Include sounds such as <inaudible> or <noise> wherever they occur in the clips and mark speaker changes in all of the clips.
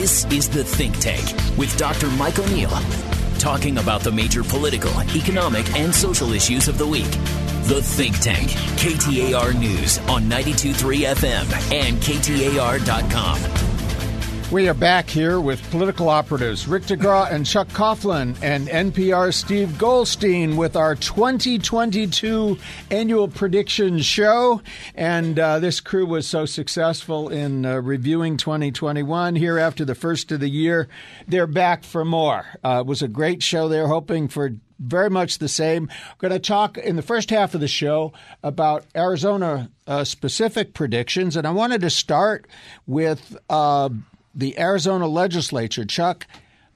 Speaker 1: This is The Think Tank with Dr. Mike O'Neill, talking about the major political, economic, and social issues of the week. The Think Tank, KTAR News on 92.3 FM and KTAR.com.
Speaker 2: We are back here with political operatives Rick DeGraw and Chuck Coughlin and NPR's Steve Goldstein with our 2022 annual prediction show. And uh, this crew was so successful in uh, reviewing 2021 here after the first of the year. They're back for more. Uh, it was a great show. They're hoping for very much the same. We're going to talk in the first half of the show about Arizona uh, specific predictions. And I wanted to start with uh, the Arizona legislature. Chuck,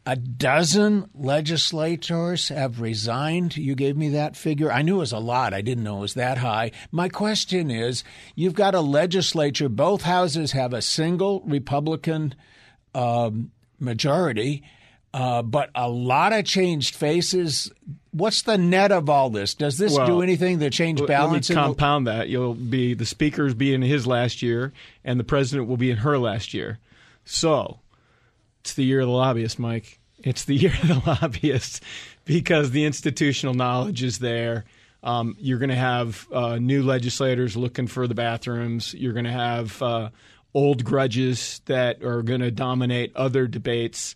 Speaker 2: a dozen legislators have resigned. You gave me that figure. I knew it was a lot. I didn't know it was that high. My question is you've got a legislature, both houses have a single Republican um, majority. Uh, but a lot of changed faces. What's the net of all this? Does this
Speaker 3: well,
Speaker 2: do anything to change balance?
Speaker 3: Let me compound that. You'll be the speaker's be in his last year, and the president will be in her last year. So it's the year of the lobbyist, Mike. It's the <laughs> year of the lobbyist because the institutional knowledge is there. Um, you're going to have uh, new legislators looking for the bathrooms. You're going to have uh, old grudges that are going to dominate other debates.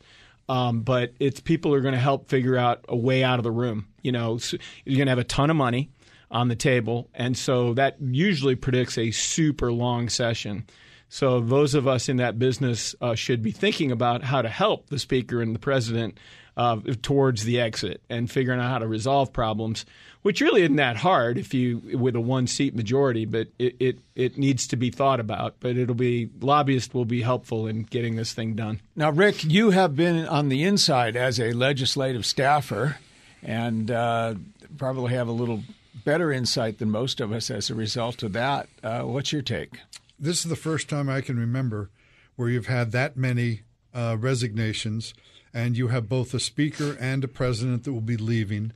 Speaker 3: Um, but it's people are going to help figure out a way out of the room. You know, so you're going to have a ton of money on the table, and so that usually predicts a super long session. So those of us in that business uh, should be thinking about how to help the speaker and the president uh, towards the exit and figuring out how to resolve problems, which really isn't that hard if you with a one seat majority, but it, it, it needs to be thought about. But it'll be lobbyists will be helpful in getting this thing done.
Speaker 2: Now, Rick, you have been on the inside as a legislative staffer, and uh, probably have a little better insight than most of us as a result of that. Uh, what's your take?
Speaker 4: This is the first time I can remember where you've had that many uh, resignations and you have both a speaker and a president that will be leaving.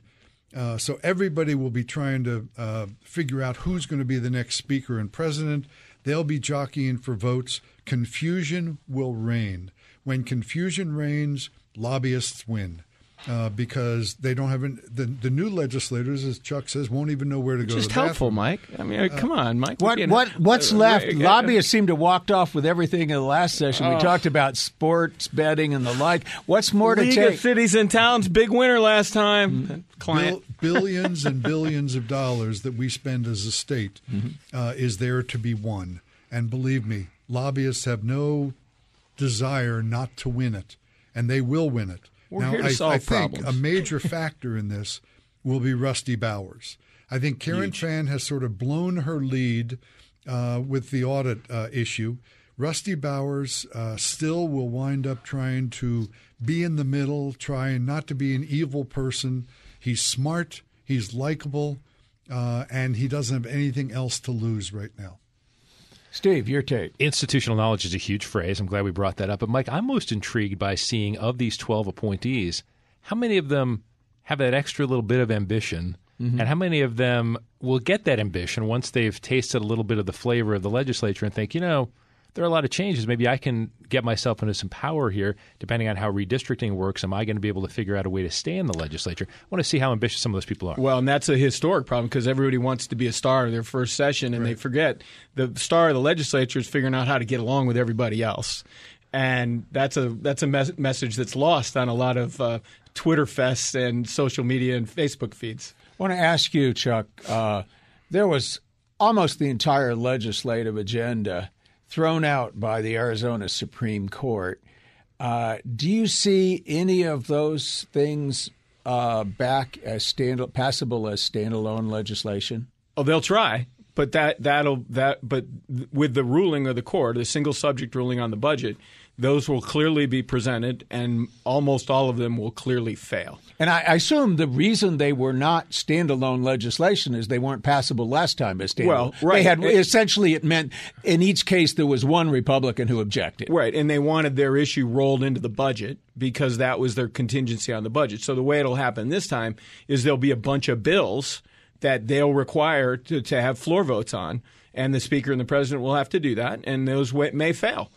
Speaker 4: Uh, so everybody will be trying to uh, figure out who's going to be the next speaker and president. They'll be jockeying for votes. Confusion will reign. When confusion reigns, lobbyists win uh, because they don't have an, the the new legislators, as Chuck says, won't even know where to go.
Speaker 3: Just
Speaker 4: to
Speaker 3: helpful, Mike. I mean, uh, come on, Mike.
Speaker 2: What what what's uh, left? Uh, Lobbyists seem to walked off with everything in the last session. We oh. talked about sports betting and the like. What's more
Speaker 3: League
Speaker 2: to take?
Speaker 3: Of cities and towns, big winner last time. Mm-hmm. Client.
Speaker 4: Bill, <laughs> billions and billions of dollars that we spend as a state mm-hmm. Uh, is there to be won, and believe me, lobbyists have no desire not to win it, and they will win it.
Speaker 3: We're
Speaker 4: now,
Speaker 3: here to
Speaker 4: I,
Speaker 3: solve
Speaker 4: I think a <laughs> major factor in this will be Rusty Bowers. I think Karen Huge. Fann has sort of blown her lead uh, with the audit uh, issue. Rusty Bowers uh, still will wind up trying to be in the middle, trying not to be an evil person. He's smart, he's likable, uh, and he doesn't have anything else to lose right now.
Speaker 2: Steve, your take.
Speaker 5: Institutional knowledge is a huge phrase. I'm glad we brought that up. But, Mike, I'm most intrigued by seeing of these 12 appointees, how many of them have that extra little bit of ambition, mm-hmm. and how many of them will get that ambition once they've tasted a little bit of the flavor of the legislature and think, you know, there are a lot of changes. Maybe I can get myself into some power here, depending on how redistricting works. Am I going to be able to figure out a way to stay in the legislature? I want to see how ambitious some of those people are.
Speaker 3: Well, and that's a historic problem because everybody wants to be a star of their first session, and right. they forget the star of the legislature is figuring out how to get along with everybody else. And that's a that's a mes- message that's lost on a lot of uh, Twitter fests and social media and Facebook feeds.
Speaker 2: I want to ask you, Chuck. Uh, there was almost the entire legislative agenda thrown out by the Arizona Supreme Court. Uh, do you see any of those things uh, back as stand passable as standalone legislation?
Speaker 3: Oh, they'll try, but that that'll that but with the ruling of the court, the single subject ruling on the budget, those will clearly be presented, and almost all of them will clearly fail.
Speaker 2: And I, assume the reason they were not standalone legislation is they weren't passable last time as standalone.
Speaker 3: Well, right.
Speaker 2: They had
Speaker 3: it,
Speaker 2: essentially it meant in each case there was one Republican who objected.
Speaker 3: Right, and they wanted their issue rolled into the budget because that was their contingency on the budget. So the way it'll happen this time is there'll be a bunch of bills that they'll require to, to have floor votes on, and the speaker and the president will have to do that, and those may fail.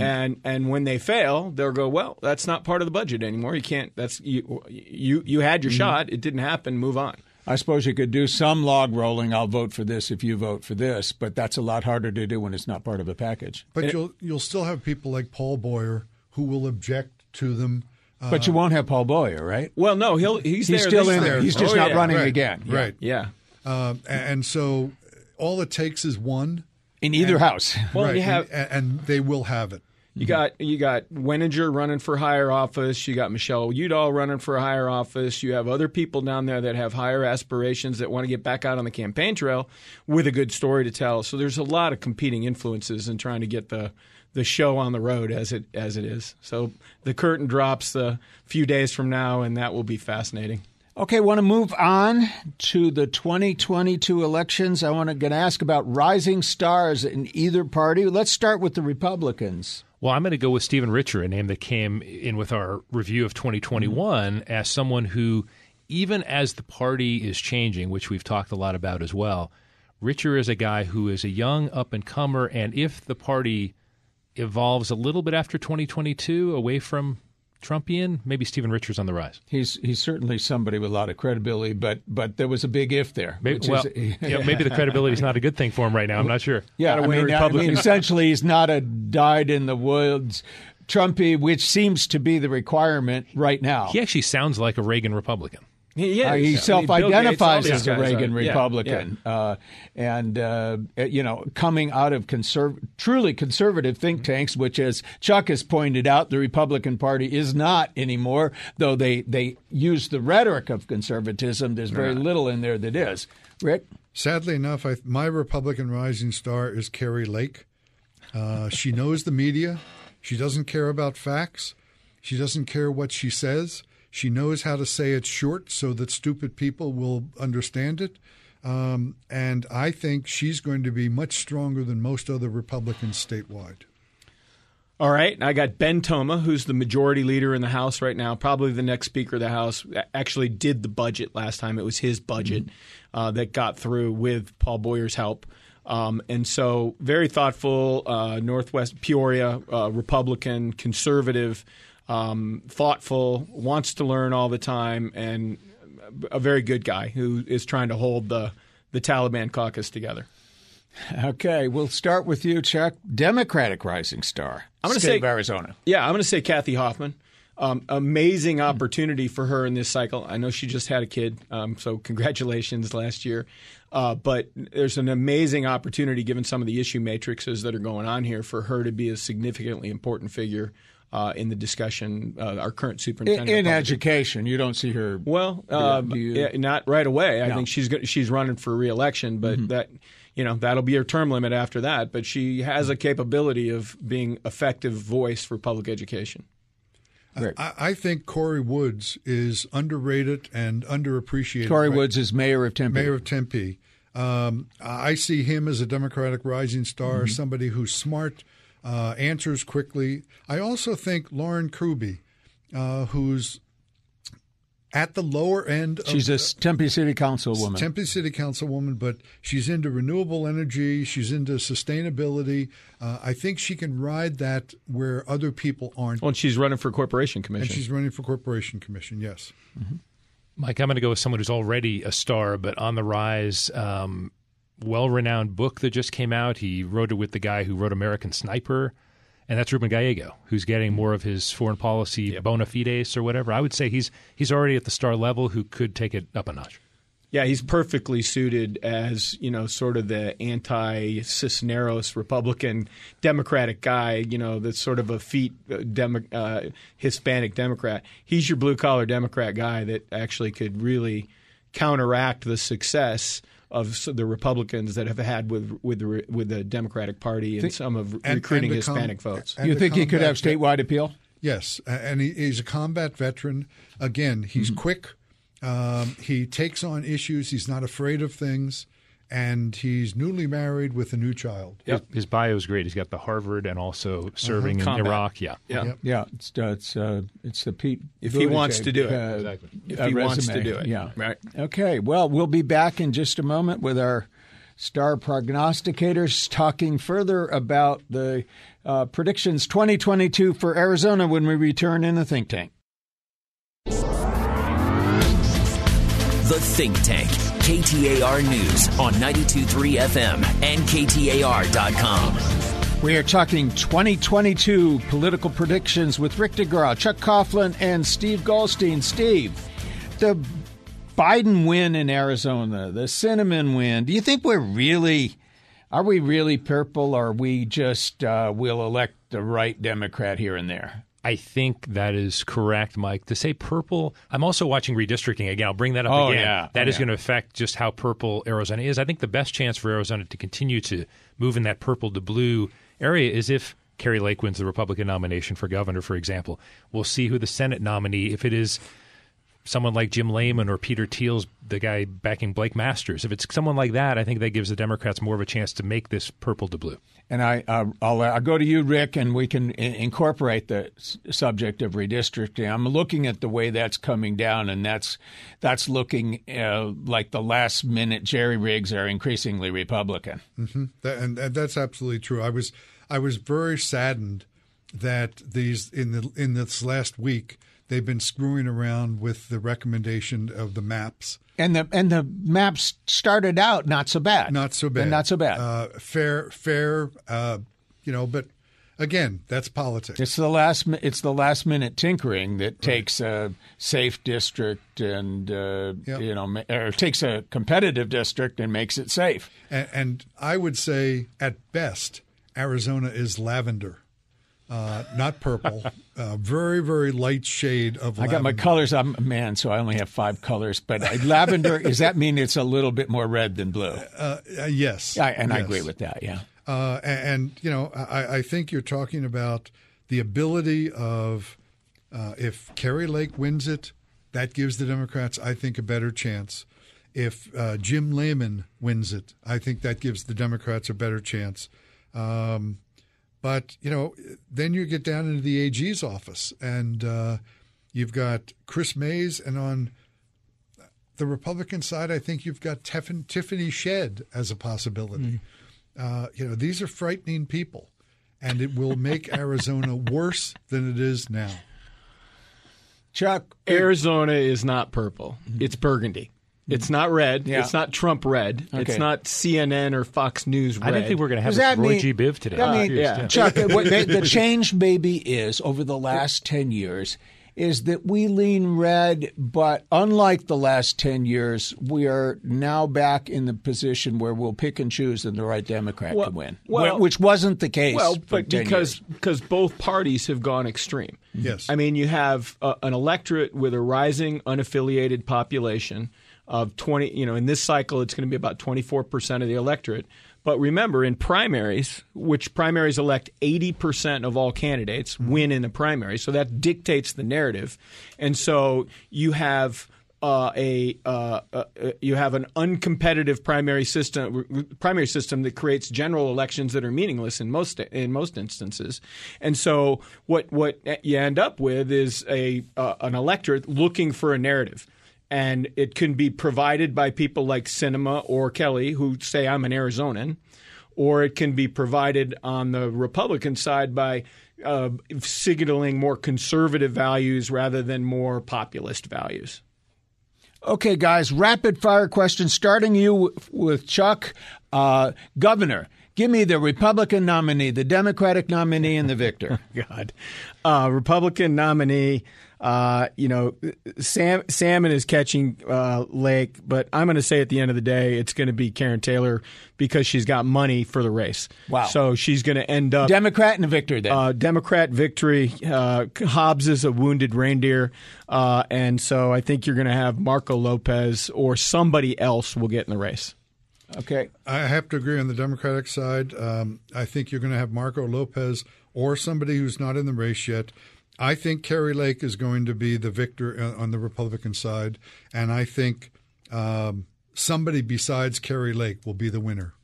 Speaker 3: And and when they fail, they'll go, well, that's not part of the budget anymore. You can't. That's you. You you had your shot. It didn't happen. Move on.
Speaker 2: I suppose you could do some log rolling. I'll vote for this if you vote for this, but that's a lot harder to do when it's not part of a package.
Speaker 4: But you'll you'll still have people like Paul Boyer who will object to them. Uh,
Speaker 2: But you won't have Paul Boyer, right?
Speaker 3: Well, no, he'll he's,
Speaker 2: He's
Speaker 3: there
Speaker 2: still
Speaker 3: this
Speaker 2: in
Speaker 3: time.
Speaker 2: there. He's just
Speaker 3: Oh,
Speaker 2: not
Speaker 3: yeah.
Speaker 2: running
Speaker 4: right,
Speaker 2: again. Yeah.
Speaker 4: Right.
Speaker 3: Yeah.
Speaker 4: Um, a- and so all it takes is one.
Speaker 2: In either house. <laughs>
Speaker 3: Well,
Speaker 4: right,
Speaker 3: you have
Speaker 4: and, and they will have it.
Speaker 3: You got you got Weninger running for higher office. You got Michelle Udall running for higher office. You have other people down there that have higher aspirations that want to get back out on the campaign trail with a good story to tell. So there's a lot of competing influences in trying to get the the show on the road as it as it is. So the curtain drops a few days from now, and that will be fascinating.
Speaker 2: Okay, want to move on to the 2022 elections. I want to get ask about rising stars in either party. Let's start with the Republicans.
Speaker 5: Well, I'm going to go with Stephen Richer, a name that came in with our review of 2021 mm-hmm. as someone who, even as the party is changing, which we've talked a lot about as well, Richer is a guy who is a young up and comer. And if the party evolves a little bit after 2022 away from Trumpian, maybe Stephen Richer's on the rise.
Speaker 2: He's he's certainly somebody with a lot of credibility, but but there was a big if there.
Speaker 5: Maybe, well,
Speaker 2: is,
Speaker 5: yeah, <laughs> maybe the credibility is not a good thing for him right now. I'm not sure.
Speaker 2: yeah, I mean, I mean, essentially, he's not a died in the woods Trumpy, which seems to be the requirement right now.
Speaker 5: He actually sounds like a Reagan Republican.
Speaker 3: He,
Speaker 2: Uh, he
Speaker 3: I
Speaker 2: self-identifies
Speaker 3: Bill Gates,
Speaker 2: as a Reagan
Speaker 3: are- yeah,
Speaker 2: Republican, Uh, and uh, you know, coming out of conserv- truly conservative think tanks, which, as Chuck has pointed out, the Republican Party is not anymore. Though they they use the rhetoric of conservatism, there's very little in there that is. Rick,
Speaker 4: Sadly enough, I, my Republican rising star is Kari Lake. Uh, she knows the media. She doesn't care about facts. She doesn't care what she says. She knows how to say it short so that stupid people will understand it. Um, and I think she's going to be much stronger than most other Republicans statewide.
Speaker 3: All right, I got Ben Toma, who's the majority leader in the House right now, probably the next Speaker of the House. Actually, did the budget last time; it was his budget uh, that got through with Paul Boyer's help. Um, and so, very thoughtful, uh, Northwest Peoria, uh, Republican, conservative, um, thoughtful, wants to learn all the time, and a very good guy who is trying to hold the the Taliban caucus together.
Speaker 2: okay, we'll start with you, Chuck. Democratic rising star.
Speaker 3: I'm gonna say-
Speaker 2: of Arizona.
Speaker 3: Yeah, I'm going to say Kathy Hoffman. Um, amazing opportunity for her in this cycle. I know she just had a kid, um, so congratulations last year. Uh, but there's an amazing opportunity, given some of the issue matrices that are going on here, for her to be a significantly important figure uh, in the discussion. Uh, our current superintendent
Speaker 2: in
Speaker 3: of public-
Speaker 2: education, you don't see her.
Speaker 3: well,
Speaker 2: Yeah,
Speaker 3: uh,
Speaker 2: do you-
Speaker 3: yeah, not right away. I
Speaker 2: No.
Speaker 3: think she's she's running for reelection, but
Speaker 2: Mm-hmm.
Speaker 3: that you know that'll be her term limit after that. But she has a capability of being effective voice for public education.
Speaker 2: Rick.
Speaker 4: I, I think Corey Woods is underrated and underappreciated.
Speaker 2: Corey
Speaker 4: right-
Speaker 2: Woods is mayor of Tempe.
Speaker 4: Mayor of Tempe. Um, I see him as a Democratic rising star,
Speaker 2: Mm-hmm.
Speaker 4: somebody who's smart, uh, answers quickly. I also think Lauren Kuby, uh, who's at the lower end of
Speaker 2: She's a Tempe City Councilwoman.
Speaker 4: Tempe City Councilwoman, but she's into renewable energy. She's into sustainability. Uh, I think she can ride that where other people aren't.
Speaker 3: Well, and she's running for corporation
Speaker 4: and
Speaker 3: commission.
Speaker 4: she's running for Corporation Commission. Yes.
Speaker 5: Mike, I'm going to go with someone who's already a star, but on the rise. Um, well renowned book that just came out. He wrote it with the guy who wrote American Sniper, and that's Ruben Gallego, who's getting more of his foreign policy bona fides or whatever. I would say he's he's already at the star level who could take it up a notch.
Speaker 3: yeah, he's perfectly suited as you know, sort of the anti-Cisneros Republican Democratic guy. You know, that's sort of a feet uh, Demo- uh, Hispanic Democrat. He's your blue collar Democrat guy that actually could really counteract the success of the Republicans that have had with with the with the Democratic Party and some of
Speaker 4: and-
Speaker 3: recruiting
Speaker 4: and the com-
Speaker 3: Hispanic votes.
Speaker 2: you think he could have
Speaker 4: combat-
Speaker 2: statewide appeal?
Speaker 4: Yes, and he, he's a combat veteran. Again, he's
Speaker 2: Mm-hmm.
Speaker 4: quick. Um, he takes on issues. He's not afraid of things, and he's newly married with a new child.
Speaker 5: His, his bio is great. He's got the Harvard and also serving in
Speaker 3: Combat.
Speaker 5: Iraq. Yeah.
Speaker 3: Yeah.
Speaker 4: Yep.
Speaker 2: Yeah, it's uh, it's, uh, it's the Pete.
Speaker 3: If he wants to do it.
Speaker 2: uh,
Speaker 5: Exactly.
Speaker 3: If
Speaker 2: uh,
Speaker 3: he wants to
Speaker 2: resume.
Speaker 3: do it.
Speaker 2: yeah.
Speaker 3: Right.
Speaker 2: Okay, well, we'll be back in just a moment with our star prognosticators, talking further about the uh, predictions 2022 for Arizona when we return in the think tank.
Speaker 1: The Think Tank, KTAR News on 92.3 FM and KTAR.com.
Speaker 2: We are talking 2022 political predictions with Rick DeGraw, Chuck Coughlin, and Steve Goldstein. Steve, the Biden win in Arizona, the Sinema win, do you think we're really, are we really purple or we just uh, will elect the right Democrat here and there?
Speaker 5: I think that is correct, Mike. To say purple, I'm also watching redistricting again. I'll bring that up
Speaker 2: Oh,
Speaker 5: again.
Speaker 2: yeah.
Speaker 5: That
Speaker 2: Oh,
Speaker 5: is
Speaker 2: yeah.
Speaker 5: going to affect just how purple Arizona is. I think the best chance for Arizona to continue to move in that purple to blue area is if Kari Lake wins the Republican nomination for governor, for example. We'll see who the Senate nominee, if it is someone like Jim Lamon or Peter Thiel's the guy backing Blake Masters. If it's someone like that, I think that gives the Democrats more of a chance to make this purple to blue.
Speaker 2: And I, uh, I'll, I'll go to you, Rick, and we can I- incorporate the s- subject of redistricting. I'm looking at the way that's coming down, and that's that's looking uh, like the last minute jerry rigs are increasingly Republican.
Speaker 4: That, and, and that's absolutely true. I was I was very saddened that these in the in this last week they've been screwing around with the recommendation of the maps.
Speaker 2: And the and the maps started out not so bad,
Speaker 4: Not so bad.
Speaker 2: And not so bad.
Speaker 4: Uh, fair, fair. Uh, you know, but again, that's politics.
Speaker 2: It's the last. It's the last minute tinkering that takes a safe district and uh,
Speaker 4: Yeah.
Speaker 2: you know, or takes a competitive district and makes it safe.
Speaker 4: And, and I would say, at best, Arizona is lavender, uh, not purple. <laughs> uh, very, very light shade of
Speaker 2: I
Speaker 4: lavender.
Speaker 2: got my colors. I'm a man, so I only have five colors. But uh, lavender does that mean it's a little bit more red than blue?
Speaker 4: Uh, uh, yes.
Speaker 2: I, and I agree with that. Yeah.
Speaker 4: Uh, and, and, you know, I, I think you're talking about the ability of uh, if Kari Lake wins it, that gives the Democrats, I think, a better chance. If uh, Jim Lamon wins it, I think that gives the Democrats a better chance. Um, but you know, then you get down into the AG's office, and uh, you've got Kris Mayes, and on the Republican side, I think you've got Tiffin, Tiffany Shedd as a possibility. Uh, you know, these are frightening people, and it will make <laughs> Arizona worse than it is now.
Speaker 2: Chuck,
Speaker 3: Arizona is not purple. It's burgundy. It's not red.
Speaker 2: Yeah.
Speaker 3: It's not Trump red.
Speaker 2: Okay.
Speaker 3: It's not CNN or Fox News red.
Speaker 5: I didn't think we were going to have
Speaker 2: Does
Speaker 5: this
Speaker 2: that
Speaker 5: Roy
Speaker 2: mean-
Speaker 5: G. Biv today.
Speaker 2: I mean,
Speaker 5: confused,
Speaker 3: yeah.
Speaker 2: Chuck, <laughs> what the, the change maybe is over the last 10 years is that we lean red, but unlike the last 10 years, we are now back in the position where we'll pick and choose and the right Democrat
Speaker 3: Well-
Speaker 2: can win,
Speaker 3: well-
Speaker 2: which wasn't the case.
Speaker 3: Well,
Speaker 2: for
Speaker 3: but
Speaker 2: 10
Speaker 3: because
Speaker 2: years.
Speaker 3: because both parties have gone extreme.
Speaker 4: Yes.
Speaker 3: I mean, you have uh, an electorate with a rising unaffiliated population of 20, you know, in this cycle it's going to be about 24% of the electorate. But remember, in primaries, which primaries elect 80% of all candidates, win in the primary. So that dictates the narrative. And so you have uh, a uh, uh, uh, you have an uncompetitive primary system primary system that creates general elections that are meaningless in most in most instances, and so what what you end up with is a uh, an electorate looking for a narrative. And it can be provided by people like Sinema or Kelly, who say, I'm an Arizonan, or it can be provided on the Republican side by uh, signaling more conservative values rather than more populist values.
Speaker 2: Okay, guys, rapid fire questions starting you with Chuck. Uh, Governor, give me the Republican nominee, the Democratic nominee, and the victor. <laughs>
Speaker 3: God, uh, Republican nominee. Uh, you know, Sam, Salmon is catching uh, Lake, but I'm going to say at the end of the day, it's going to be Karrin Taylor because she's got money for the race.
Speaker 2: Wow.
Speaker 3: So she's going to end up
Speaker 2: Democrat and the victor then.
Speaker 3: uh, Democrat victory. Uh, Hobbs is a wounded reindeer, uh, and so I think you're going to have Marco Lopez or somebody else will get in the race.
Speaker 2: okay.
Speaker 4: I have to agree on the Democratic side. Um, I think you're going to have Marco Lopez or somebody who's not in the race yet. I think Kari Lake is going to be the victor uh, on the Republican side, and I think um, somebody besides Kari Lake will be the winner.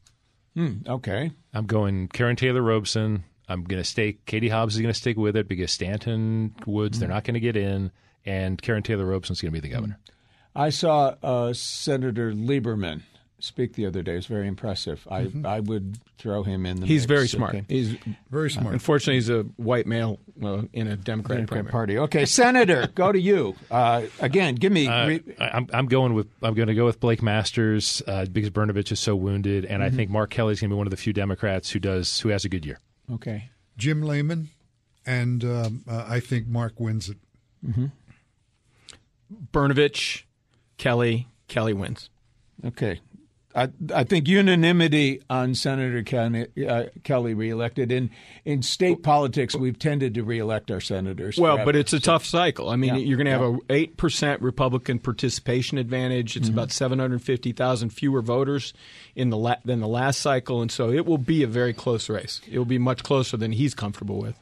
Speaker 2: Okay.
Speaker 5: I'm going Karrin Taylor Robson. I'm going to stay. Katie Hobbs is going to stick with it because Stanton Woods, they're not going to get in. And Karrin Taylor Robson is going to be the governor.
Speaker 2: I saw uh, Senator Lieberman speak the other day. It was very impressive. I I would throw him in the.
Speaker 3: He's
Speaker 2: mix,
Speaker 3: very smart.
Speaker 2: okay.
Speaker 3: He's
Speaker 4: Very smart.
Speaker 3: unfortunately he's a white male uh, in a Democratic
Speaker 2: Democrat. Party. Okay, Senator, go to you uh, again. Give me.
Speaker 5: Uh,
Speaker 2: re-
Speaker 5: I- I'm, I'm going with I'm going to go with Blake Masters uh, because Brnovich is so wounded, and I think Mark Kelly's going to be one of the few Democrats who does who has a good year.
Speaker 2: okay.
Speaker 4: Jim Lamon, and um, uh, I think Mark wins it.
Speaker 3: Brnovich, Kelly, Kelly wins.
Speaker 2: Okay. I, I think unanimity on Senator Kelly, uh, Kelly reelected. In in state politics, we've tended to reelect our senators.
Speaker 3: Well,
Speaker 2: forever.
Speaker 3: but it's a tough cycle. I mean,
Speaker 2: Yeah.
Speaker 3: you're going to have a eight percent Republican participation advantage. It's about seven hundred fifty thousand fewer voters in the la- than the last cycle, and so it will be a very close race. It will be much closer than he's comfortable with.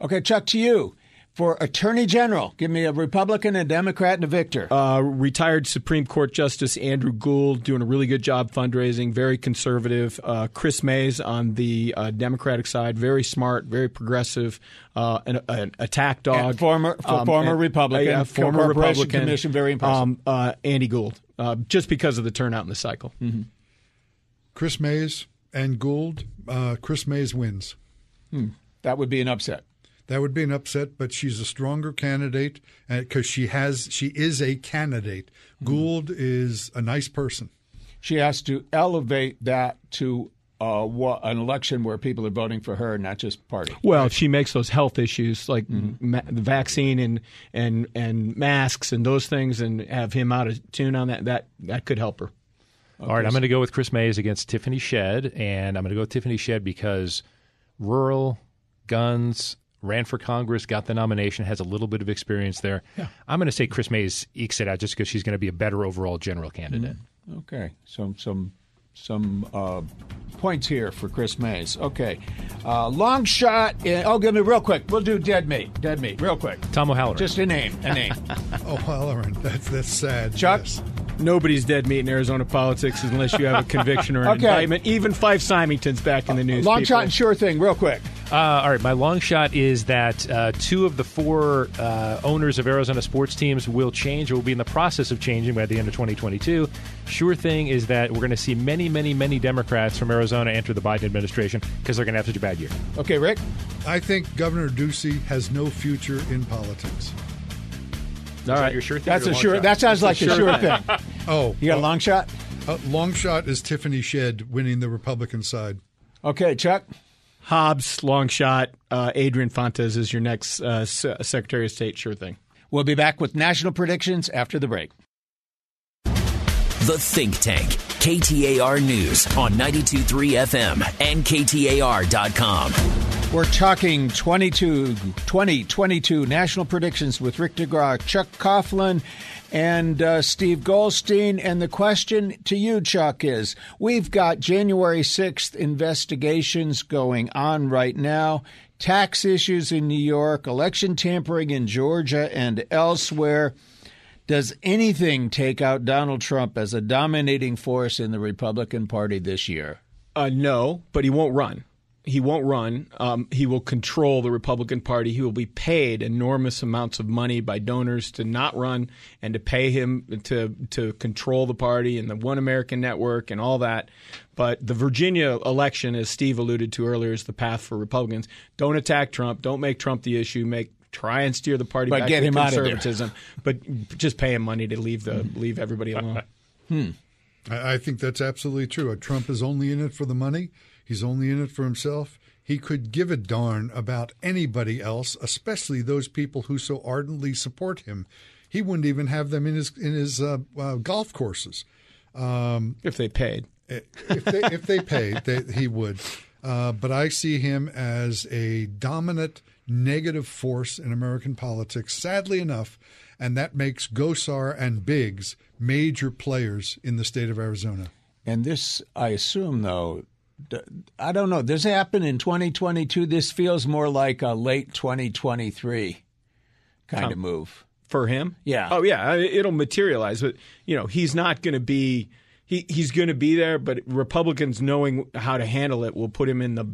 Speaker 2: okay. Chuck, to you for Attorney General. Give me a Republican, a Democrat, and a victor.
Speaker 3: Uh, retired Supreme Court Justice Andrew Gould doing a really good job fundraising, very conservative. Uh, Kris Mayes on the uh, Democratic side, very smart, very progressive, uh, an, an attack dog.
Speaker 2: And former- for former Republican,
Speaker 3: yeah, former Republican
Speaker 2: Commission, very impressive.
Speaker 3: Um, uh, Andy Gould, uh, just because of the turnout in the cycle.
Speaker 4: Kris Mayes and Gould. Uh, Kris Mayes wins.
Speaker 2: that would be an upset.
Speaker 4: That would be an upset, but she's a stronger candidate uh, because she has she is a candidate. Hmm. Gould is a nice person.
Speaker 2: She has to elevate that to uh, wha- an election where people are voting for her, not just party.
Speaker 3: Well, if she makes those health issues like hmm. ma- the vaccine and and and masks and those things, and have him out of tune on that, that that could help her.
Speaker 5: All right, I'm going to go with Kris Mayes against Tiffany Shedd, and I'm going to go with Tiffany Shedd because rural guns ran for Congress, got the nomination, has a little bit of experience there. Yeah. I'm going to say Kris Mayes ekes it out just because she's going to be a better overall general candidate.
Speaker 2: Okay, some some some uh, points here for Kris Mayes. Okay, uh, long shot. In, oh, give me real quick. We'll do dead meat. Dead meat, real quick.
Speaker 5: Tom O'Halloran.
Speaker 2: Just a name. A name. <laughs>
Speaker 4: Oh, Halloran, that's that's sad.
Speaker 2: Chuck?
Speaker 4: Yes.
Speaker 3: Nobody's dead meat in Arizona politics unless you have a conviction or an <laughs>
Speaker 2: Okay.
Speaker 3: indictment. Even Fife Symington's back in the news.
Speaker 2: long
Speaker 3: people.
Speaker 2: shot and sure thing. Real quick.
Speaker 5: Uh, all right, my long shot is that uh, two of the four uh, owners of Arizona sports teams will change or will be in the process of changing by the end of 2022. Sure thing is that we're going to see many, many, many Democrats from Arizona enter the Biden administration because they're going to have such a bad year.
Speaker 2: Okay, Rick.
Speaker 4: I think Governor Ducey has no future in politics.
Speaker 3: All right.
Speaker 5: Your sure thing
Speaker 2: That's a sure.
Speaker 5: shot?
Speaker 2: That sounds like a sure thing. <laughs>
Speaker 4: Oh,
Speaker 2: You got a long shot.
Speaker 4: uh, long shot is Tiffany Shedd winning the Republican side.
Speaker 2: Okay, Chuck.
Speaker 3: Hobbs, long shot. Uh, Adrian Fontes is your next uh, S- Secretary of State. Sure thing.
Speaker 2: We'll be back with national predictions after the break.
Speaker 1: The Think Tank, KTAR News on 92.3 FM and KTAR.com.
Speaker 2: We're talking 22, 2022 national predictions with Rick DeGraw, Chuck Coughlin, and uh, Steve Goldstein. And the question to you, Chuck, is we've got January 6th investigations going on right now, tax issues in New York, election tampering in Georgia and elsewhere. Does anything take out Donald Trump as a dominating force in the Republican Party this year?
Speaker 3: Uh, no, but he won't run. He won't run. Um, he will control the Republican Party. He will be paid enormous amounts of money by donors to not run and to pay him to to control the party and the One American Network and all that. But the Virginia election, as Steve alluded to earlier, is the path for Republicans. Don't attack Trump. Don't make Trump the issue. Make try and steer the party
Speaker 2: But
Speaker 3: back
Speaker 2: get
Speaker 3: to
Speaker 2: him out of there.
Speaker 3: conservatism. <laughs> but just pay him money to leave the leave everybody alone.
Speaker 4: I, I think that's absolutely true. Uh, Trump is only in it for the money. He's only in it for himself. He could give a darn about anybody else, especially those people who so ardently support him. He wouldn't even have them in his in his uh, uh, golf courses.
Speaker 3: if they paid.
Speaker 4: if they if they paid, they, he would. Uh, but I see him as a dominant negative force in American politics. Sadly enough, and that makes Gosar and Biggs major players in the state of Arizona.
Speaker 2: And this, I assume, though, d- I don't know. This happened in 2022? This feels more like a late 2023 kind of move.
Speaker 3: for him.
Speaker 2: Yeah.
Speaker 3: Oh yeah, it'll materialize, but you know he's not going to be. He he's going to be there, but Republicans knowing how to handle it will put him in the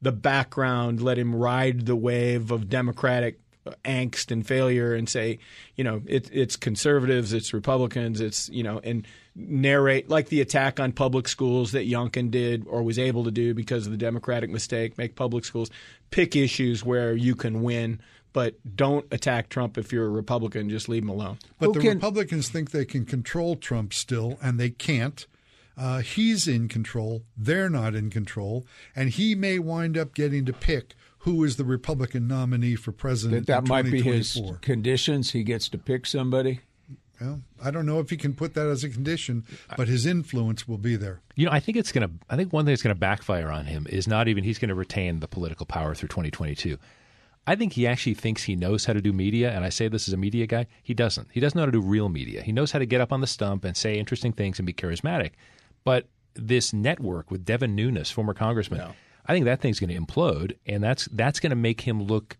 Speaker 3: the background, let him ride the wave of Democratic angst and failure and say, you know, it, it's conservatives, it's Republicans, it's you know, and narrate like the attack on public schools that Youngkin did or was able to do because of the Democratic mistake. Make public schools pick issues where you can win. But don't attack Trump if you're a Republican. Just leave him alone.
Speaker 4: But
Speaker 2: Who
Speaker 4: the
Speaker 2: can-
Speaker 4: Republicans think they can control Trump still, and they can't. Uh, he's in control. They're not in control. And he may wind up getting to pick who is the Republican nominee for president
Speaker 2: That that
Speaker 4: in
Speaker 2: might be his conditions. He gets to pick somebody.
Speaker 4: Well, I don't know if he can put that as a condition, but his influence will be there.
Speaker 5: You know, I think it's going to. I think one thing that's going to backfire on him is not even he's going to retain the political power through 2022. I think he actually thinks he knows how to do media, and I say this as a media guy. He doesn't. He doesn't know how to do real media. He knows how to get up on the stump and say interesting things and be charismatic. But this network with Devin Nunes, former congressman, I think that thing's going to implode, and that's that's going to make him look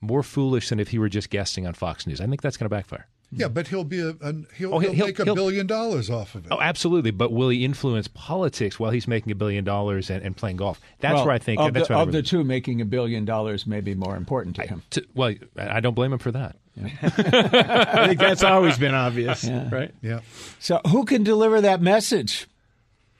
Speaker 5: more foolish than if he were just guesting on Fox News. I think that's going to backfire.
Speaker 4: Yeah, but he'll be a, a he'll,
Speaker 5: Oh,
Speaker 4: he'll,
Speaker 5: he'll- he'll-
Speaker 4: make a
Speaker 5: he'll-
Speaker 4: billion dollars off of it.
Speaker 5: Oh, absolutely. But will he influence politics while he's making a billion dollars and, and playing golf? That's
Speaker 2: Well,
Speaker 5: where I think
Speaker 2: of,
Speaker 5: that's
Speaker 2: the,
Speaker 5: where I
Speaker 2: of
Speaker 5: really-
Speaker 2: the two, making a billion dollars may be more important to him.
Speaker 5: to, well, I don't blame him for that. <laughs>
Speaker 3: I think that's always been obvious, right?
Speaker 4: Yeah.
Speaker 2: So, who can deliver that message?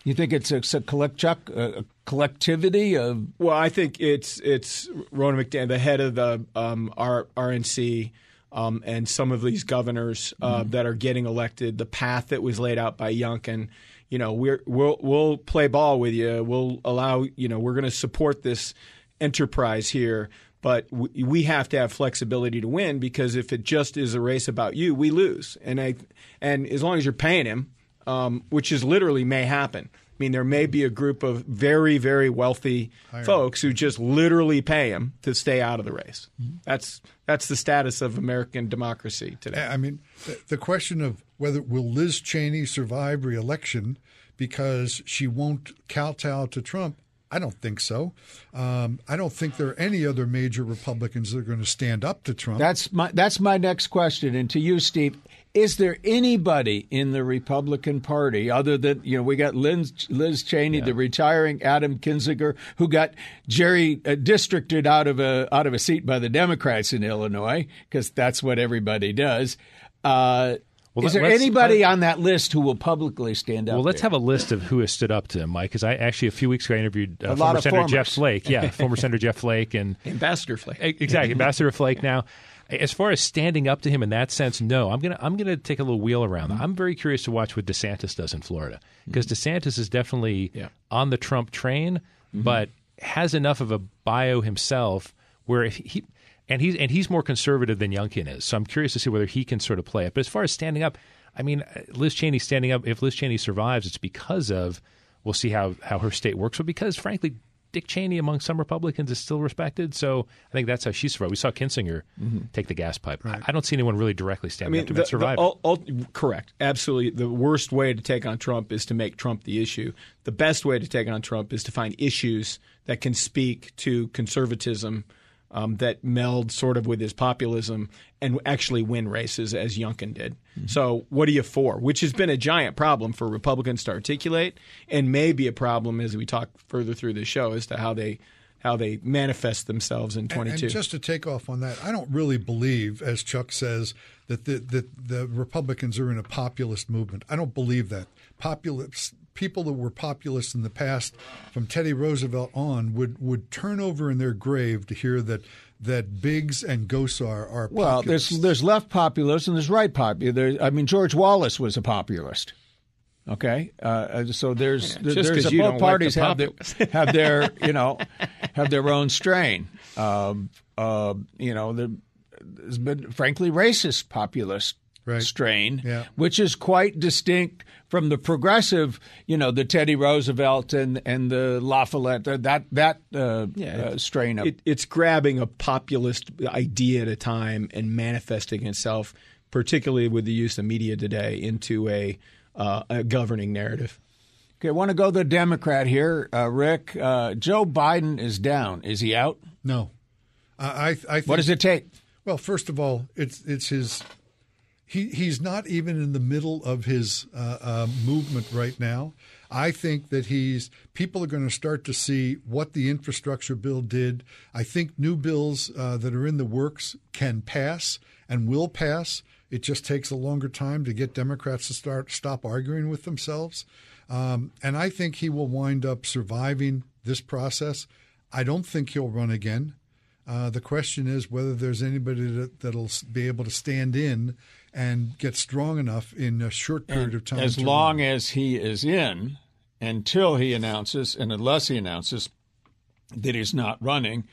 Speaker 2: You think it's a, it's a collect Chuck, a, a collectivity of
Speaker 3: Well, I think it's it's Ronna McDaniel, the head of the um, R, RNC, um, and some of these governors uh, that are getting elected. The path that was laid out by Youngkin. You know, we're we'll we'll play ball with you. We'll allow. You know, we're going to support this enterprise here. But we, we have to have flexibility to win because if it just is a race about you, we lose. And I, and as long as you're paying him, um, which is literally may happen. I mean, there may be a group of very, very wealthy folks who just literally pay him to stay out of the race. That's that's the status of American democracy today.
Speaker 4: I mean, the, the question of whether will Liz Cheney survive reelection because she won't kowtow to Trump, I don't think so. Um, I don't think there are any other major Republicans that are going to stand up to Trump.
Speaker 2: That's my that's my next question. And to you, Steve, is there anybody in the Republican Party other than you know we got Liz, Liz Cheney, the retiring Adam Kinzinger, who got Jerry uh, districted out of a out of a seat by the Democrats in Illinois because that's what everybody does. Uh,
Speaker 5: Well,
Speaker 2: is there anybody on that list who will publicly stand up?
Speaker 5: Well, let's
Speaker 2: there?
Speaker 5: have a list of who has stood up to him, Mike. Because I actually a few weeks ago I interviewed uh,
Speaker 2: A lot
Speaker 5: former
Speaker 2: of
Speaker 5: Senator Jeff. Flake. Yeah, former <laughs> Senator Jeff Flake, and
Speaker 3: Ambassador Flake.
Speaker 5: Exactly Ambassador Flake. <laughs> Now, as far as standing up to him in that sense, no. I'm gonna I'm gonna take a little wheel around. Mm-hmm. I'm very curious to watch what DeSantis does in Florida because mm-hmm. DeSantis is definitely
Speaker 3: Yeah.
Speaker 5: on the Trump train, mm-hmm. but has enough of a bio himself where if he and he's and he's more conservative than Youngkin is. So I'm curious to see whether he can sort of play it. But as far as standing up, I mean, Liz Cheney standing up. If Liz Cheney survives, it's because of we'll see how how her state works, but because frankly. Dick Cheney among some Republicans is still respected, so I think that's how she survived. We saw Kinzinger mm-hmm. take the gas pipe. I, I don't see anyone really directly
Speaker 3: I
Speaker 5: standing
Speaker 3: mean,
Speaker 5: up to
Speaker 3: the,
Speaker 5: survive.
Speaker 3: the, ul- ul- correct. Absolutely. The worst way to take on Trump is to make Trump the issue. The best way to take on Trump is to find issues that can speak to conservatism um, that meld sort of with his populism and actually win races as Youngkin did. So, what are you for? Which has been a giant problem for Republicans to articulate, and may be a problem as we talk further through the show as to how they how they manifest themselves in
Speaker 4: And-
Speaker 3: 22.
Speaker 4: And just to take off on that, I don't really believe, as Chuck says, that the, that the Republicans are in a populist movement. I don't believe that. Populist people that were populists in the past, from Teddy Roosevelt on, would would turn over in their grave to hear that that Biggs and Gosar are populist
Speaker 2: Well, there's
Speaker 4: populists.
Speaker 2: there's left populists and there's right populists. I mean, George Wallace was a populist. Okay, uh, so there's <laughs>
Speaker 3: just
Speaker 2: there's
Speaker 3: 'cause
Speaker 2: a,
Speaker 3: you
Speaker 2: both
Speaker 3: don't like
Speaker 2: parties
Speaker 3: the
Speaker 2: have their, <laughs> have their you know have their own strain. Um, uh, you know, there- there's been frankly racist populist
Speaker 4: Right.
Speaker 2: strain,
Speaker 4: Yeah.
Speaker 2: which is quite distinct from the progressive. You know, the Teddy Roosevelt and and the La Follette that that uh, uh, strain of
Speaker 3: it, it's grabbing a populist idea at a time and manifesting itself, particularly with the use of media today, into a, uh, a governing narrative.
Speaker 2: Okay, I want to go the Democrat here, uh, Rick. Uh, Joe Biden is down. Is he out?
Speaker 4: no. I I, I think,
Speaker 2: What does it take?
Speaker 4: Well, first of all, it's it's his he he's not even in the middle of his uh, uh, movement right now. I think that he's people are going to start to see what the infrastructure bill did. I think new bills uh, that are in the works can pass and will pass. It just takes a longer time to get Democrats to start stop arguing with themselves. Um, and I think he will wind up surviving this process. I don't think he'll run again. Uh, the question is whether there's anybody that, that'll be able to stand in and get strong enough in a short period
Speaker 2: and
Speaker 4: of time.
Speaker 2: As long run. as he is in, until he announces, and unless he announces that he's not running,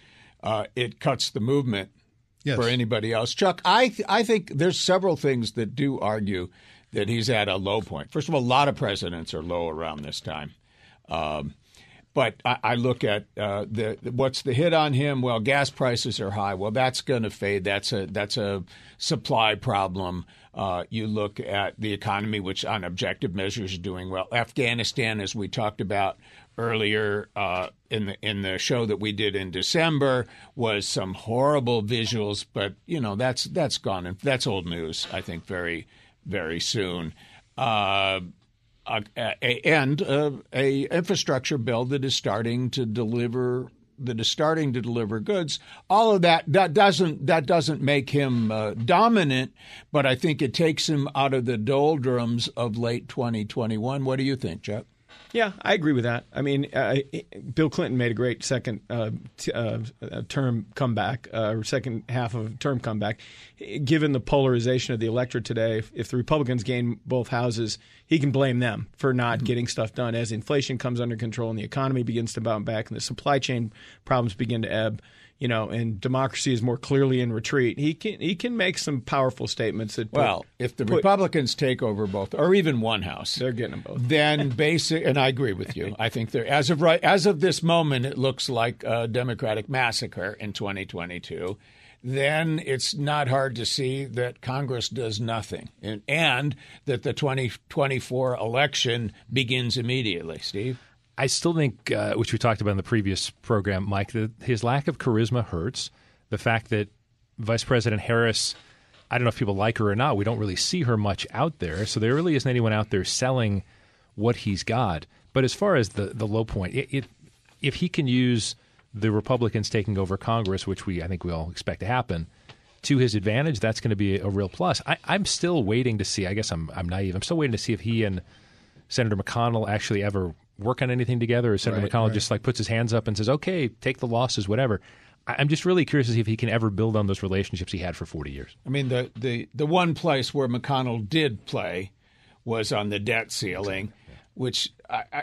Speaker 2: uh, it cuts the movement yes. for anybody else. Chuck, I th- I think there's several things that do argue that he's at a low point. First of all, a lot of presidents are low around this time. Um, but I, I, look at uh, the what's the hit on him? Well, gas prices are high. Well, that's going to fade. That's a that's a supply problem. Uh, you look at the economy, which on objective measures is doing well. Afghanistan, as we talked about earlier uh, in the in the show that we did in December, was some horrible visuals. But you know that's that's gone and that's old news. I think very very soon. Uh, uh, and uh, a infrastructure bill that is starting to deliver that is starting to deliver goods. All of that that doesn't that doesn't make him uh, dominant, but I think it takes him out of the doldrums of late 2021. What do you think, Jeff?
Speaker 3: Yeah, I agree with that. I mean, uh, Bill Clinton made a great second uh, t- uh, term comeback, uh, or second half of term comeback. Given the polarization of the electorate today, if, if, the Republicans gain both houses, he can blame them for not mm-hmm. getting stuff done. As inflation comes under control and the economy begins to bounce back and the supply chain problems begin to ebb, you know, and democracy is more clearly in retreat. He can he can make some powerful statements that.
Speaker 2: Put, well, if the put, Republicans take over both, or even one house,
Speaker 3: they're getting them both.
Speaker 2: Then basic, and I agree with you. I think they're as of right as of this moment, it looks like a Democratic massacre in 2022. Then it's not hard to see that Congress does nothing, and, and that the 2024 election begins immediately. Steve.
Speaker 5: I still think, uh, which we talked about in the previous program, Mike, that his lack of charisma hurts. The fact that Vice President Harris, I don't know if people like her or not, we don't really see her much out there. So there really isn't anyone out there selling what he's got. But as far as the, the low point, it, it, if he can use the Republicans taking over Congress, which we I think we all expect to happen, to his advantage, that's going to be a, real plus. I, am still waiting to see. I guess I'm I'm naive. I'm still waiting to see if he and Senator McConnell actually ever work on anything together, or Senator right, McConnell right. just like puts his hands up and says, "Okay, take the losses, whatever." I'm just really curious to see if he can ever build on those relationships he had for 40 years.
Speaker 2: I mean, the the the one place where McConnell did play was on the debt ceiling, which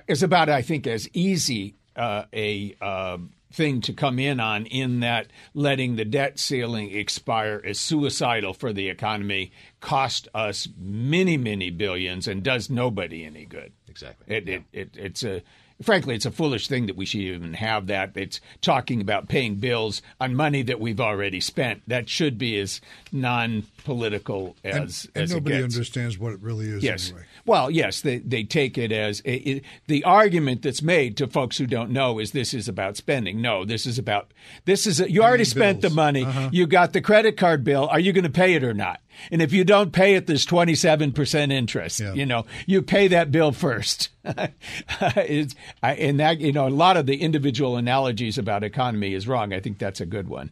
Speaker 2: is about, I think, as easy uh, a uh, thing to come in on in that letting the debt ceiling expire is suicidal for the economy, cost us many, many billions, and does nobody any good.
Speaker 5: Exactly.
Speaker 2: It, yeah. it, it, it's a frankly, it's a foolish thing that we should even have that. It's talking about paying bills on money that we've already spent. That should be as non-political as
Speaker 4: and,
Speaker 2: as
Speaker 4: and nobody
Speaker 2: gets.
Speaker 4: understands what it really is.
Speaker 2: Yes.
Speaker 4: Anyway.
Speaker 2: Well, yes, they they take it as it, the argument that's made to folks who don't know is this is about spending. No, this is about this is a, you already spent the money. Uh-huh. You got the credit card bill. Are you going to pay it or not? And if you don't pay it, there's 27% interest. Yeah. You know, you pay that bill first. <laughs> I, and that, you know, a lot of the individual analogies about economy is wrong. I think that's a good one.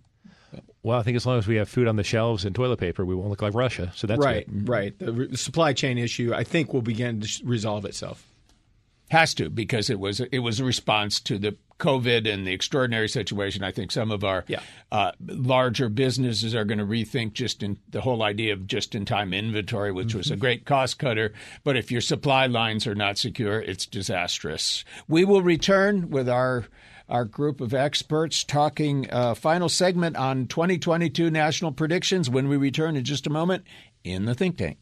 Speaker 5: Well, I think as long as we have food on the shelves and toilet paper, we won't look like Russia. So that's
Speaker 3: right.
Speaker 5: Good.
Speaker 3: Right. The, re- supply chain issue, I think, will begin to resolve itself.
Speaker 2: Has to because it was it was a response to the COVID and the extraordinary situation, I think some of our
Speaker 3: yeah.
Speaker 2: uh, larger businesses are going to rethink just in the whole idea of just in time inventory, which mm-hmm. was a mm-hmm. great cost cutter. But if your supply lines are not secure, it's disastrous. We will return with our our group of experts talking uh, final segment on 2022 national predictions when we return in just a moment in the think tank.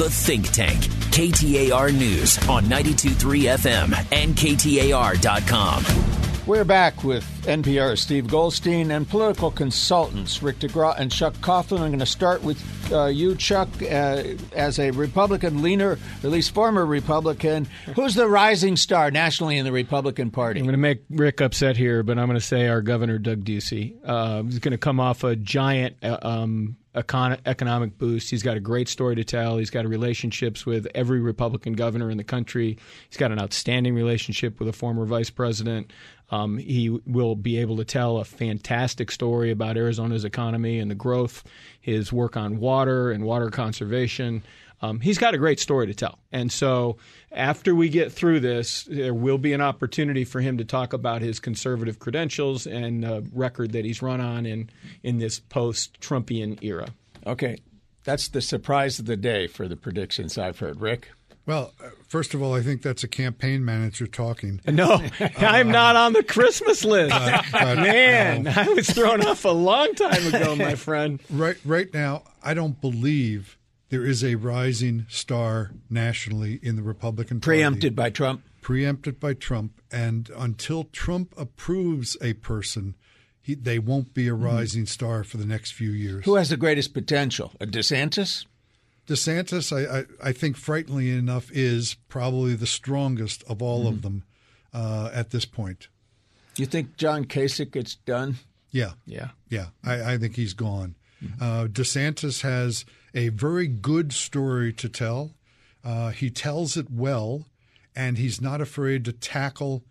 Speaker 1: The Think Tank. KTAR News on 923 FM and KTAR.com.
Speaker 2: We're back with NPR's Steve Goldstein and political consultants Rick DeGraw and Chuck Coughlin. I'm going to start with uh, you, Chuck, uh, as a Republican leaner, at least former Republican. Who's the rising star nationally in the Republican Party?
Speaker 3: I'm going to make Rick upset here, but I'm going to say our Governor Doug Ducey. Uh, he's going to come off a giant uh, um, econ- economic boost. He's got a great story to tell. He's got relationships with every Republican governor in the country. He's got an outstanding relationship with a former vice president. Um, he will be able to tell a fantastic story about Arizona's economy and the growth, his work on water and water conservation. Um, he's got a great story to tell. And so after we get through this, there will be an opportunity for him to talk about his conservative credentials and uh, record that he's run on in, in this post Trumpian era.
Speaker 2: Okay. That's the surprise of the day for the predictions I've heard. Rick?
Speaker 4: Well, uh, first of all, I think that's a campaign manager talking. <laughs>
Speaker 3: No, uh, I'm not on the Christmas list. Uh, Man, uh, I was thrown off a long time ago, my friend. <laughs>
Speaker 4: Right, right now, I don't believe there is a rising star nationally in the Republican Party.
Speaker 2: Preempted by Trump.
Speaker 4: Preempted by Trump, and until Trump approves a person, he, they won't be a rising mm-hmm. star for the next few years.
Speaker 2: Who has the greatest potential? A DeSantis?
Speaker 4: DeSantis, I, I, I think, frighteningly enough, is probably the strongest of all of them uh, at this point.
Speaker 2: You think John Kasich gets done?
Speaker 4: Yeah,
Speaker 3: Yeah.
Speaker 4: yeah, I, I think he's gone. Uh, DeSantis has a very good story to tell. Uh, he tells it well, and he's not afraid to tackle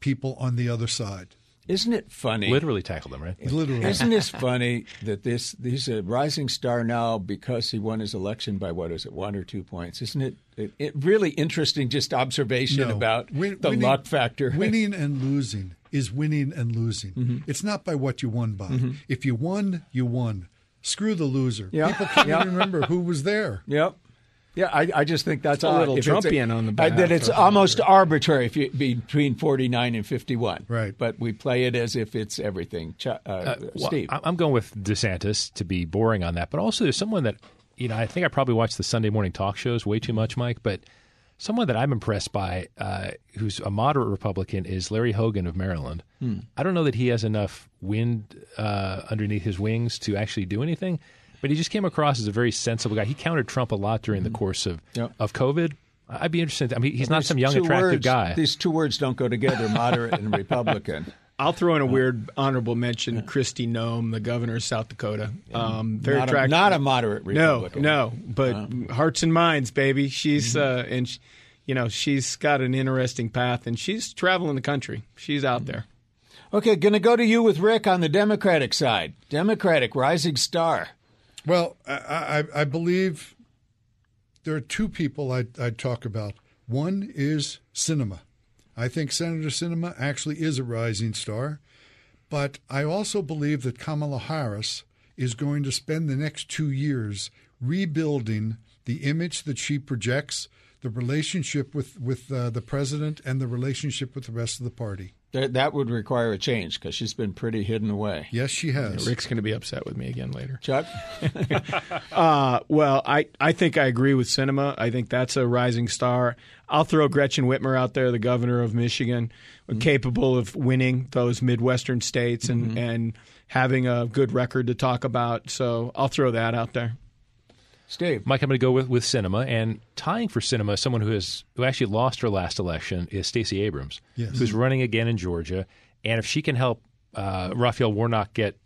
Speaker 4: people on the other side.
Speaker 2: Isn't it funny?
Speaker 5: Literally tackled them, right? <laughs>
Speaker 4: Literally.
Speaker 2: Isn't this funny that this he's a rising star now because he won his election by what is it one or two points? Isn't it, it, it really interesting? Just observation
Speaker 4: No.
Speaker 2: about
Speaker 4: Win-
Speaker 2: the
Speaker 4: winning-
Speaker 2: luck factor. <laughs>
Speaker 4: Winning and losing is winning and losing.
Speaker 2: Mm-hmm.
Speaker 4: It's not by what you won by. If you won, you won. Screw the loser.
Speaker 2: Yeah.
Speaker 4: People can't
Speaker 2: Yeah.
Speaker 4: even remember who was there.
Speaker 2: Yep. Yeah, I, I just think that's
Speaker 3: a
Speaker 2: odd.
Speaker 3: little
Speaker 2: If it's
Speaker 3: Trumpian on the
Speaker 2: back.
Speaker 3: behalf
Speaker 2: that it's
Speaker 3: of-
Speaker 2: almost arbitrary if you, between forty nine and fifty one.
Speaker 4: Right.
Speaker 2: But we play it as if it's everything. Ch- uh,
Speaker 5: Well,
Speaker 2: Steve.
Speaker 5: I- I'm going with DeSantis to be boring on that, but also there's someone that you know I think I probably watch the Sunday morning talk shows way too much, Mike. But someone that I'm impressed by, uh, who's a moderate Republican, is Larry Hogan of Maryland. I don't know that he has enough wind uh, underneath his wings to actually do anything, but he just came across as a very sensible guy. He countered Trump a lot during the mm. course of
Speaker 2: Yep.
Speaker 5: of COVID. I'd be interested. I mean, he's not some young,
Speaker 2: two
Speaker 5: attractive
Speaker 2: words-
Speaker 5: guy.
Speaker 2: These two words don't go together: moderate and Republican. <laughs>
Speaker 3: I'll throw in a uh, weird honorable mention: Kristi Noem, the governor of South Dakota. Um, very
Speaker 2: not, a,
Speaker 3: attractive.
Speaker 2: not a moderate
Speaker 3: no,
Speaker 2: Republican.
Speaker 3: no, no, but uh. hearts and minds, baby. She's mm-hmm. uh, and sh- you know she's got an interesting path, and she's traveling the country. She's out mm-hmm. there.
Speaker 2: Okay, going to go to you with Rick on the Democratic side. Democratic rising star.
Speaker 4: Well, I, I, I believe there are two people I'd, I'd talk about. One is Sinema. I think Senator Sinema actually is a rising star, but I also believe that Kamala Harris is going to spend the next two years rebuilding the image that she projects, the relationship with with uh, the president, and the relationship with the rest of the party.
Speaker 2: That, that would require a change because she's been pretty hidden away.
Speaker 4: Yes, she has.
Speaker 3: Rick's going to be upset with me again later.
Speaker 2: Chuck? <laughs>
Speaker 3: Uh, well, I, I think I agree with Sinema. I think that's a rising star. I'll throw Gretchen Whitmer out there, the governor of Michigan, capable of winning those Midwestern states and, and having a good record to talk about. So I'll throw that out there.
Speaker 2: Steve?
Speaker 5: Mike, I'm going to go with, with Sinema, and tying for Sinema, someone who has who actually lost her last election is Stacey Abrams,
Speaker 4: Yes.
Speaker 5: who's running again in Georgia. And if she can help uh, Raphael Warnock get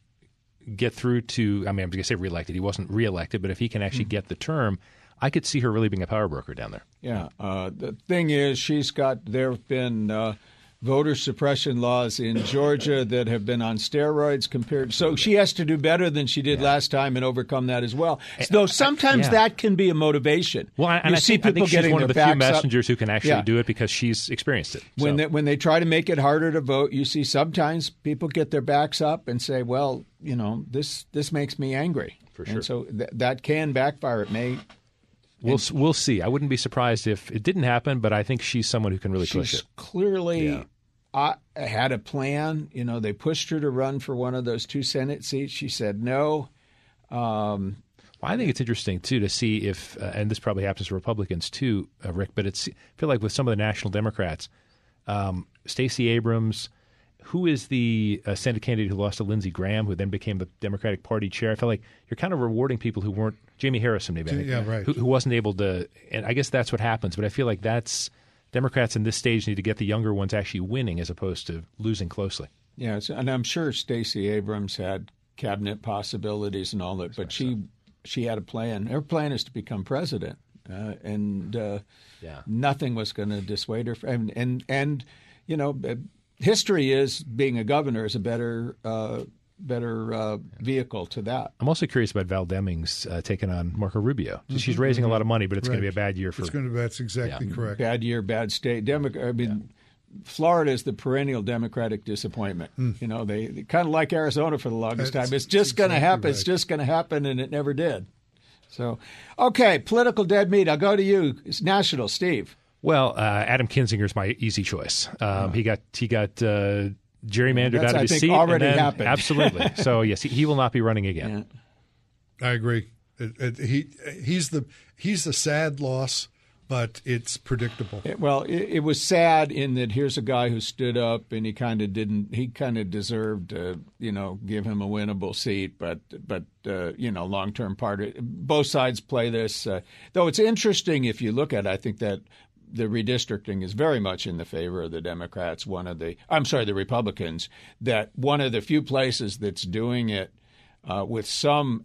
Speaker 5: get through to, I mean, I'm going to say reelected. He wasn't reelected, but if he can actually get the term, I could see her really being a power broker down there.
Speaker 2: Yeah. Uh, the thing is, she's got, there have been uh, voter suppression laws in Georgia that have been on steroids compared. So she has to do better than she did last time and overcome that as well. Eh, Though sometimes
Speaker 5: yeah.
Speaker 2: that can be a motivation.
Speaker 5: Well, I- and
Speaker 2: you
Speaker 5: I
Speaker 2: see
Speaker 5: think, I
Speaker 2: people
Speaker 5: think she's
Speaker 2: getting
Speaker 5: one of the few
Speaker 2: backs up.
Speaker 5: messengers who can actually
Speaker 2: Yeah.
Speaker 5: do it because she's experienced it.
Speaker 2: When
Speaker 5: So-
Speaker 2: they, when they try to make it harder to vote, you see sometimes people get their backs up and say, "Well, you know, this this makes me angry." For
Speaker 5: sure.
Speaker 2: And so th- that can backfire. It may.
Speaker 5: We'll we'll see. I wouldn't be surprised if it didn't happen, but I think she's someone who can really push it.
Speaker 2: clearly
Speaker 5: Yeah.
Speaker 2: uh, had a plan. You know, they pushed her to run for one of those two Senate seats. She said no. Um,
Speaker 5: Well, I think it's interesting too to see if, uh, and this probably happens to Republicans too, uh, Rick. But it's I feel like with some of the national Democrats, um, Stacey Abrams, who is the uh, Senate candidate who lost to Lindsey Graham, who then became the Democratic Party chair. I felt like you're kind of rewarding people who weren't Jamie Harrison, maybe, I think,
Speaker 4: Yeah, right.
Speaker 5: who, who wasn't able to. And I guess that's what happens. But I feel like that's Democrats in this stage need to get the younger ones actually winning as opposed to losing closely.
Speaker 2: yeah, and I'm sure Stacey Abrams had cabinet possibilities and all that, but she she had a plan. Her plan is to become president, uh, and uh,
Speaker 5: Yeah.
Speaker 2: nothing was going to dissuade her. From, and and and you know, uh, history is being a governor is a better uh, better uh, vehicle to that.
Speaker 5: I'm also curious about Val Demings uh, taking on Marco Rubio. She's raising a lot of money, but it's going to be a bad year for.
Speaker 4: It's going to. That's exactly correct.
Speaker 2: Bad year, bad state. Demo- I mean. Florida is the perennial Democratic disappointment. You know, they, they kind of like Arizona for the longest
Speaker 4: That's-
Speaker 2: time. It's just going to
Speaker 4: exactly
Speaker 2: happen. It's just going to happen, and it never did. So, okay, political dead meat. I'll go to you, It's national, Steve.
Speaker 5: Well, uh, Adam Kinzinger's my easy choice. Um, He got he got uh, gerrymandered
Speaker 2: That's,
Speaker 5: out of
Speaker 2: I
Speaker 5: his
Speaker 2: think,
Speaker 5: seat. and
Speaker 2: already
Speaker 5: then-
Speaker 2: happened.
Speaker 5: Absolutely. <laughs> so yes, he, he will not be running again.
Speaker 2: Yeah.
Speaker 4: I agree. It, it, he he's the he's the sad loss, but it's predictable.
Speaker 2: It- well, it, it was sad in that here's a guy who stood up and he kind of didn't. He kind of deserved to, you know, give him a winnable seat. But but uh, you know, long term part. Of, both sides play this. Uh, though it's interesting if you look at. it, I think that the redistricting is very much in the favor of the Democrats. One of the, I'm sorry, the Republicans. That one of the few places that's doing it uh, with some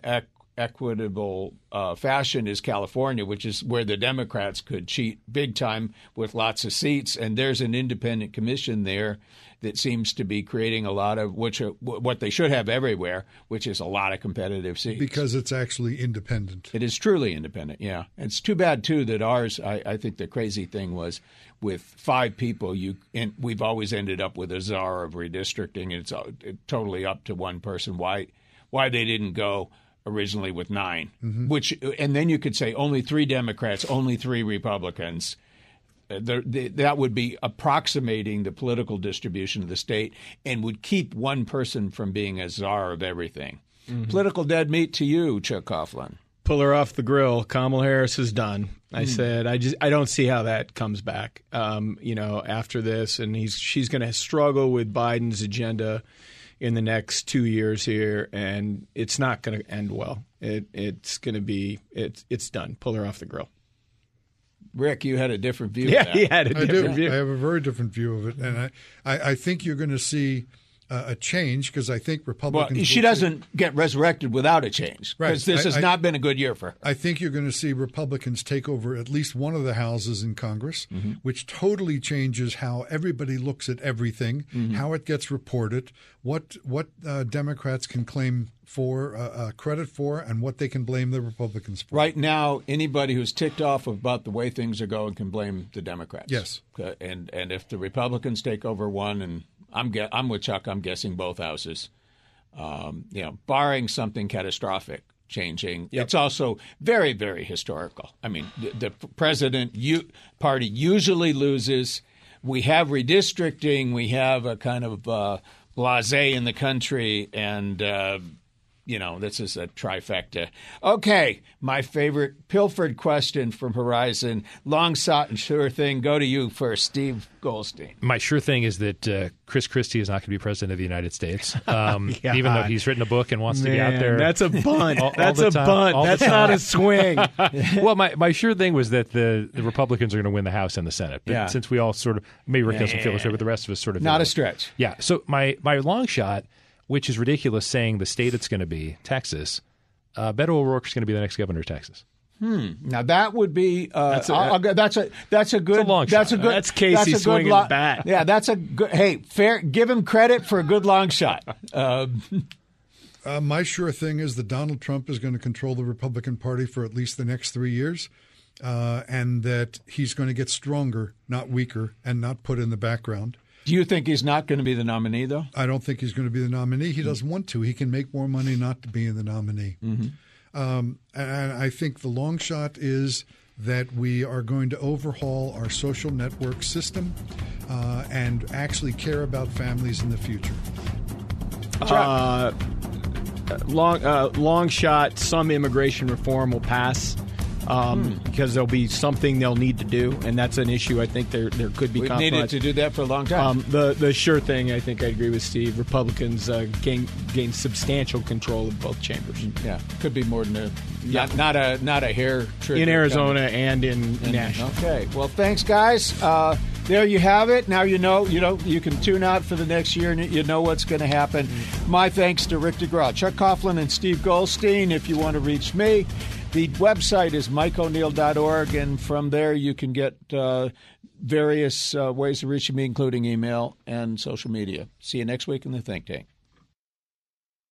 Speaker 2: equitable uh, fashion is California, which is where the Democrats could cheat big time with lots of seats. And there's an independent commission there that seems to be creating a lot of which are, what they should have everywhere, which is a lot of competitive seats.
Speaker 4: Because it's actually independent.
Speaker 2: It is truly independent, yeah. It's too bad too that ours. I, I think the crazy thing was with five people, you and we've always ended up with a czar of redistricting. It's uh, it, totally up to one person. Why why they didn't go originally with 9 Which and then you could say only three Democrats, only three Republicans. That would be approximating the political distribution of the state and would keep one person from being a czar of everything. Political dead meat to you, Chuck Coughlin.
Speaker 3: pull her off the grill. Kamala Harris is done. I said, I just, I don't see how that comes back. Um, you know, after this, and he's, she's going to struggle with Biden's agenda in the next two years here, and it's not going to end well. It, it's going to be, it's, it's done. Pull her off the grill.
Speaker 2: Rick, you had a different view.
Speaker 3: Yeah,
Speaker 2: of that.
Speaker 3: he had a
Speaker 4: I do.
Speaker 3: different view.
Speaker 4: I have a very different view of it, and I, I, I think you're going to see uh, a change because I think Republicans. Well, she
Speaker 2: doesn't get resurrected without a change
Speaker 4: Right.
Speaker 2: because this
Speaker 4: I-
Speaker 2: has
Speaker 4: I-
Speaker 2: not been a good year for her.
Speaker 4: I think you're going to see Republicans take over at least one of the houses in Congress,
Speaker 2: Mm-hmm.
Speaker 4: which totally changes how everybody looks at everything,
Speaker 2: Mm-hmm.
Speaker 4: how it gets reported, what what uh, Democrats can claim for uh, uh, credit for, and what they can blame the Republicans for.
Speaker 2: Right now, anybody who's ticked off about the way things are going can blame the Democrats.
Speaker 4: Yes.
Speaker 2: Uh, and and if the Republicans take over one, and I'm ge- I'm with Chuck, I'm guessing both houses. Um, you know, barring something catastrophic changing, it's also very very historical. I mean, the, the president u- party usually loses. We have redistricting. We have a kind of uh, blasé in the country, and uh, you know, this is a trifecta. Okay, my favorite pilfered question from Horizon. Long sought and sure thing. Go to you first, Steve Goldstein.
Speaker 5: My sure thing is that uh, Chris Christie is not going to be president of the United States, <laughs> um,
Speaker 3: God.
Speaker 5: even though he's written a book and wants to be out there.
Speaker 3: That's a bunt. <laughs>
Speaker 5: all- all
Speaker 3: that's
Speaker 5: the
Speaker 3: a
Speaker 5: time,
Speaker 3: bunt. That's not a swing. <laughs>
Speaker 5: well, my, my sure thing was that the, the Republicans are going to win the House and the Senate. But
Speaker 2: Yeah.
Speaker 5: since we all sort of maybe Rick doesn't feel this way, but the rest of us sort of
Speaker 2: Not a stretch.
Speaker 5: Yeah. So my my long shot, which is ridiculous, saying the state it's going to be Texas. Uh, Beto O'Rourke is going to be the next governor of Texas.
Speaker 2: Now that would be uh,
Speaker 3: That's a-
Speaker 2: I'll- I'll that's a that's a good
Speaker 5: long
Speaker 2: that's
Speaker 5: shot.
Speaker 2: a good
Speaker 3: That's Casey
Speaker 2: that's a good
Speaker 3: swinging
Speaker 2: lo-
Speaker 3: the bat.
Speaker 2: Yeah, that's a good. Hey, fair. Give him credit for a good long shot. Uh, <laughs>
Speaker 4: Uh, my sure thing is that Donald Trump is going to control the Republican Party for at least the next three years, uh, and that he's going to get stronger, not weaker, and not put in the background.
Speaker 2: Do you think he's not going to be the nominee though?
Speaker 4: I don't think he's going to be the nominee. He doesn't want to. He can make more money not to be in the nominee. Um, and I think the long shot is that we are going to overhaul our social network system uh, and actually care about families in the future.
Speaker 3: Uh, long, uh, long shot. Some immigration reform will pass um, because there'll be something they'll need to do, and that's an issue. I think there there could be
Speaker 2: We've
Speaker 3: compromise.
Speaker 2: needed to do that for a long time.
Speaker 3: Um, the the sure thing, I think I agree with Steve. Republicans uh, gain gain substantial control of both chambers.
Speaker 2: yeah, could be more than a not, not a not a hair trigger
Speaker 3: in
Speaker 2: coming.
Speaker 3: Arizona and in Nashville.
Speaker 2: Okay. Well, thanks, guys. Uh, there you have it. Now you know. You know. You can tune out for the next year, and you know what's going to happen. My thanks to Rick DeGraw, Chuck Coughlin, and Steve Goldstein. If you want to reach me, the website is mikeoneal.org, and from there you can get uh, various uh, ways of reaching me, including email and social media. See you next week in the Think Tank.